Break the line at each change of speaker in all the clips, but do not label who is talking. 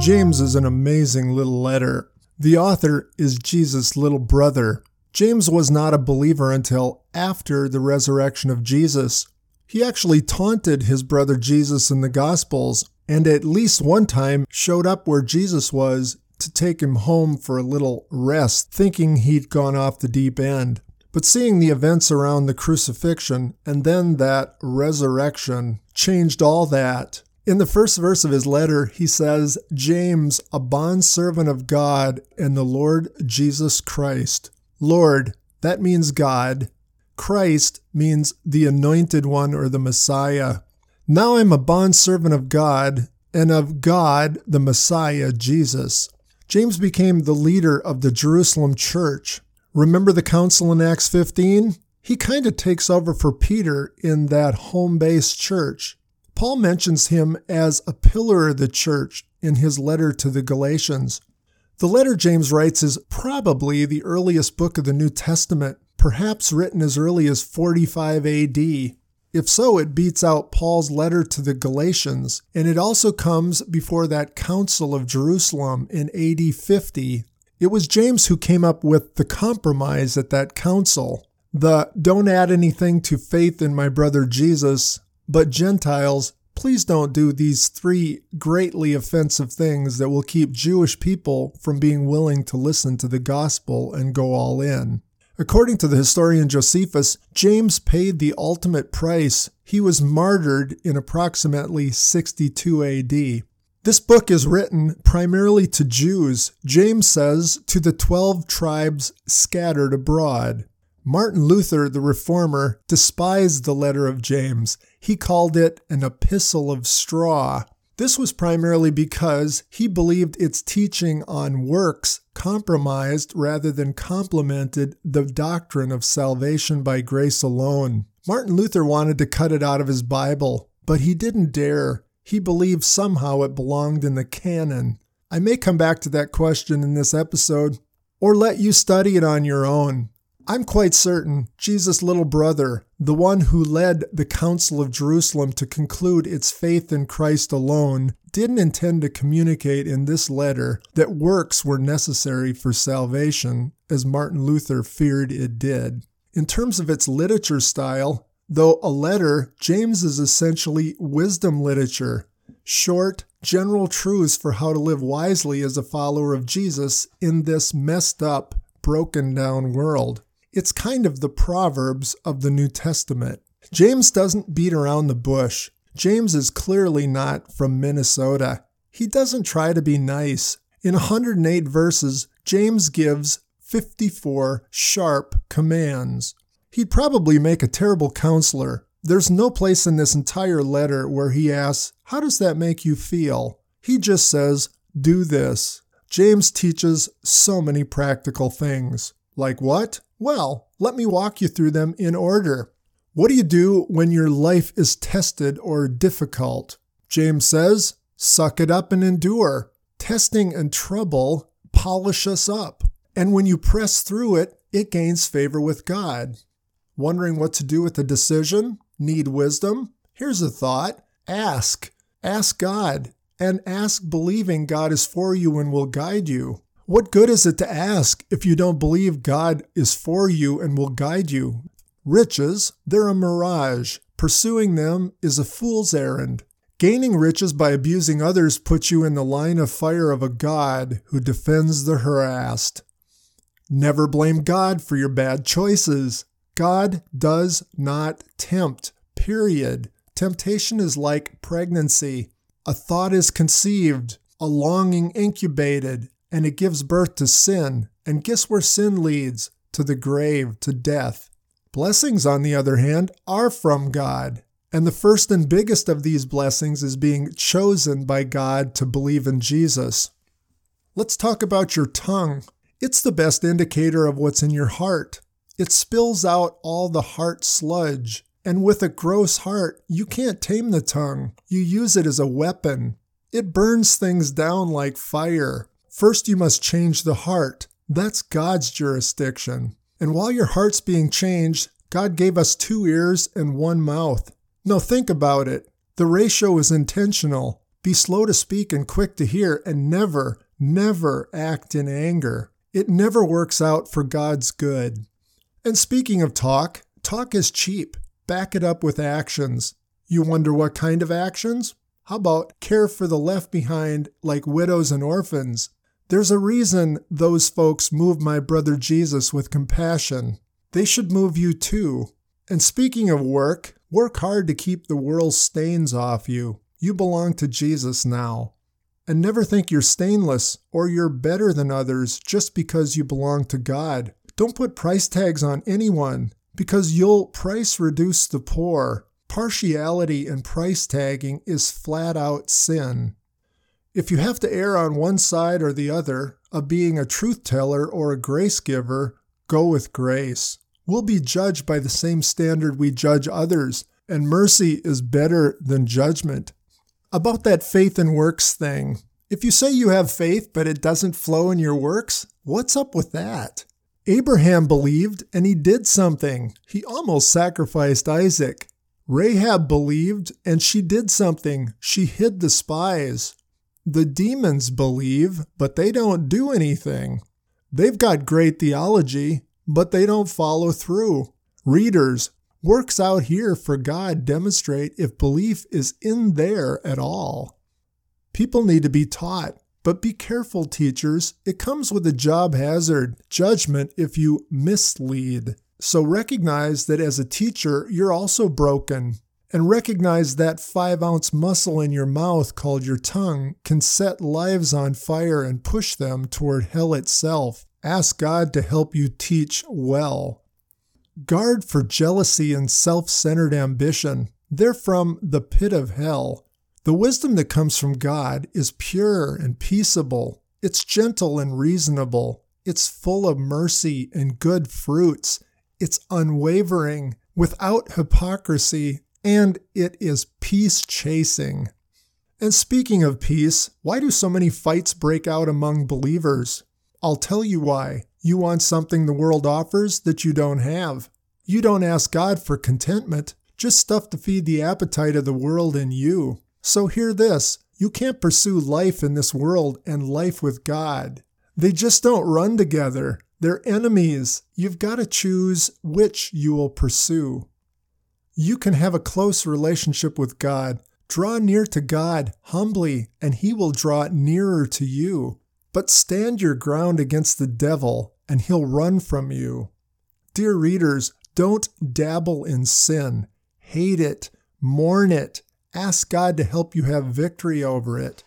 James is an amazing little letter. The author is Jesus' little brother. James was not a believer until after the resurrection of Jesus. He actually taunted his brother Jesus in the Gospels, and at least one time showed up where Jesus was to take him home for a little rest, thinking he'd gone off the deep end. But seeing the events around the crucifixion and then that resurrection changed all that. In the first verse of his letter, he says, James, a bondservant of God and the Lord Jesus Christ. Lord, that means God. Christ means the anointed one or the Messiah. Now I'm a bondservant of God and of God, the Messiah, Jesus. James became the leader of the Jerusalem church. Remember the council in Acts 15? He kind of takes over for Peter in that home based church. Paul mentions him as a pillar of the church in his letter to the Galatians. The letter James writes is probably the earliest book of the New Testament, perhaps written as early as 45 AD. If so, it beats out Paul's letter to the Galatians, and it also comes before that Council of Jerusalem in AD 50. It was James who came up with the compromise at that council. The don't add anything to faith in my brother Jesus, but Gentiles, please don't do these three greatly offensive things that will keep Jewish people from being willing to listen to the gospel and go all in. According to the historian Josephus, James paid the ultimate price. He was martyred in approximately 62 AD. This book is written primarily to Jews, James says, to the 12 tribes scattered abroad. Martin Luther, the reformer, despised the letter of James. He called it an epistle of straw. This was primarily because he believed its teaching on works compromised rather than complemented the doctrine of salvation by grace alone. Martin Luther wanted to cut it out of his Bible, but he didn't dare. He believed somehow it belonged in the canon. I may come back to that question in this episode, or let you study it on your own. I'm quite certain Jesus' little brother, the one who led the Council of Jerusalem to conclude its faith in Christ alone, didn't intend to communicate in this letter that works were necessary for salvation, as Martin Luther feared it did. In terms of its literature style, though a letter, James is essentially wisdom literature, short, general truths for how to live wisely as a follower of Jesus in this messed up, broken down world. It's kind of the Proverbs of the New Testament. James doesn't beat around the bush. James is clearly not from Minnesota. He doesn't try to be nice. In 108 verses, James gives 54 sharp commands. He'd probably make a terrible counselor. There's no place in this entire letter where he asks, How does that make you feel? He just says, Do this. James teaches so many practical things. Like what? Well, let me walk you through them in order. What do you do when your life is tested or difficult? James says, suck it up and endure. Testing and trouble polish us up. And when you press through it, it gains favor with God. Wondering what to do with the decision? Need wisdom? Here's a thought ask. Ask God. And ask believing God is for you and will guide you. What good is it to ask if you don't believe God is for you and will guide you? Riches, they're a mirage. Pursuing them is a fool's errand. Gaining riches by abusing others puts you in the line of fire of a God who defends the harassed. Never blame God for your bad choices. God does not tempt, period. Temptation is like pregnancy. A thought is conceived, a longing incubated, and it gives birth to sin. And guess where sin leads? To the grave, to death. Blessings, on the other hand, are from God. And the first and biggest of these blessings is being chosen by God to believe in Jesus. Let's talk about your tongue. It's the best indicator of what's in your heart. It spills out all the heart sludge. And with a gross heart, you can't tame the tongue. You use it as a weapon. It burns things down like fire. First, you must change the heart. That's God's jurisdiction. And while your heart's being changed, God gave us two ears and one mouth. Now think about it. The ratio is intentional. Be slow to speak and quick to hear, and never, never act in anger. It never works out for God's good. And speaking of talk, talk is cheap. Back it up with actions. You wonder what kind of actions? How about care for the left behind like widows and orphans? There's a reason those folks move my brother Jesus with compassion. They should move you too. And speaking of work, work hard to keep the world's stains off you. You belong to Jesus now. And never think you're stainless or you're better than others just because you belong to God. Don't put price tags on anyone because you'll price reduce the poor. Partiality and price tagging is flat out sin. If you have to err on one side or the other of being a truth teller or a grace giver, go with grace. We'll be judged by the same standard we judge others, and mercy is better than judgment. About that faith and works thing, if you say you have faith but it doesn't flow in your works, what's up with that? Abraham believed and he did something. He almost sacrificed Isaac. Rahab believed and she did something. She hid the spies. The demons believe, but they don't do anything. They've got great theology, but they don't follow through. Readers, works out here for God demonstrate if belief is in there at all. People need to be taught, but be careful, teachers. It comes with a job hazard, judgment if you mislead. So recognize that as a teacher, you're also broken. And recognize that five ounce muscle in your mouth called your tongue can set lives on fire and push them toward hell itself. Ask God to help you teach well. Guard for jealousy and self centered ambition. They're from the pit of hell. The wisdom that comes from God is pure and peaceable. It's gentle and reasonable. It's full of mercy and good fruits. It's unwavering, without hypocrisy, and it is peace chasing. And speaking of peace, why do so many fights break out among believers? I'll tell you why. You want something the world offers that you don't have. You don't ask God for contentment, just stuff to feed the appetite of the world in you. So hear this you can't pursue life in this world and life with God. They just don't run together. They're enemies. You've got to choose which you will pursue. You can have a close relationship with God. Draw near to God humbly, and He will draw nearer to you. But stand your ground against the devil, and he'll run from you. Dear readers, don't dabble in sin. Hate it, mourn it, ask God to help you have victory over it.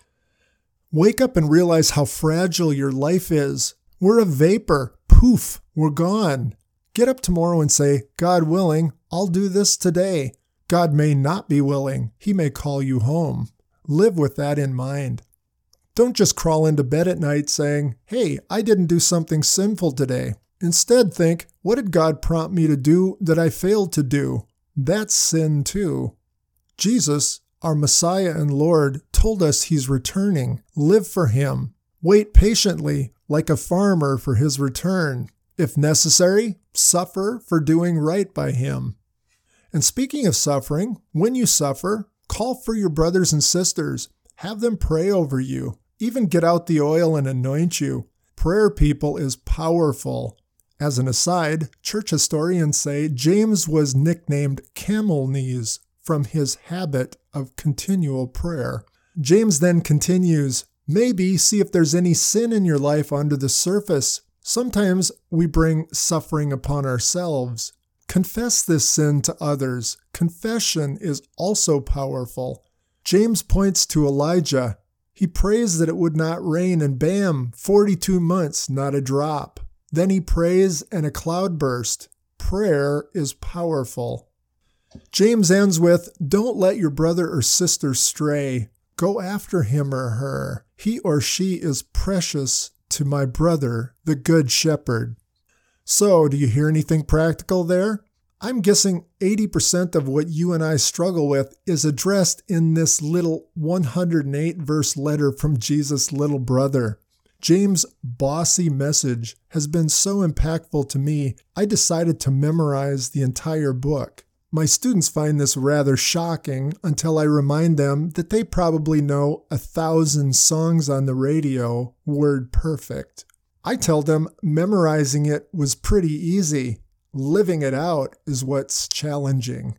Wake up and realize how fragile your life is. We're a vapor, poof, we're gone. Get up tomorrow and say, God willing, I'll do this today. God may not be willing, He may call you home. Live with that in mind. Don't just crawl into bed at night saying, Hey, I didn't do something sinful today. Instead, think, What did God prompt me to do that I failed to do? That's sin too. Jesus, our Messiah and Lord, told us He's returning. Live for Him. Wait patiently, like a farmer, for His return. If necessary, suffer for doing right by Him. And speaking of suffering, when you suffer, call for your brothers and sisters. Have them pray over you. Even get out the oil and anoint you. Prayer, people, is powerful. As an aside, church historians say James was nicknamed Camel Knees from his habit of continual prayer. James then continues Maybe see if there's any sin in your life under the surface. Sometimes we bring suffering upon ourselves. Confess this sin to others. Confession is also powerful. James points to Elijah. He prays that it would not rain, and bam, 42 months, not a drop. Then he prays, and a cloud burst. Prayer is powerful. James ends with Don't let your brother or sister stray. Go after him or her. He or she is precious to my brother, the Good Shepherd. So, do you hear anything practical there? I'm guessing 80% of what you and I struggle with is addressed in this little 108 verse letter from Jesus' little brother. James' bossy message has been so impactful to me, I decided to memorize the entire book. My students find this rather shocking until I remind them that they probably know a thousand songs on the radio word perfect. I tell them memorizing it was pretty easy. Living it out is what's challenging.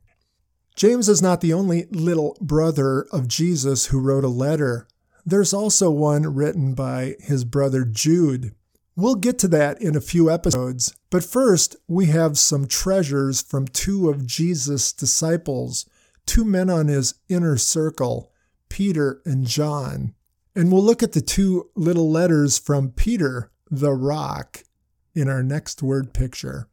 James is not the only little brother of Jesus who wrote a letter. There's also one written by his brother Jude. We'll get to that in a few episodes, but first we have some treasures from two of Jesus' disciples, two men on his inner circle, Peter and John. And we'll look at the two little letters from Peter, the rock, in our next word picture.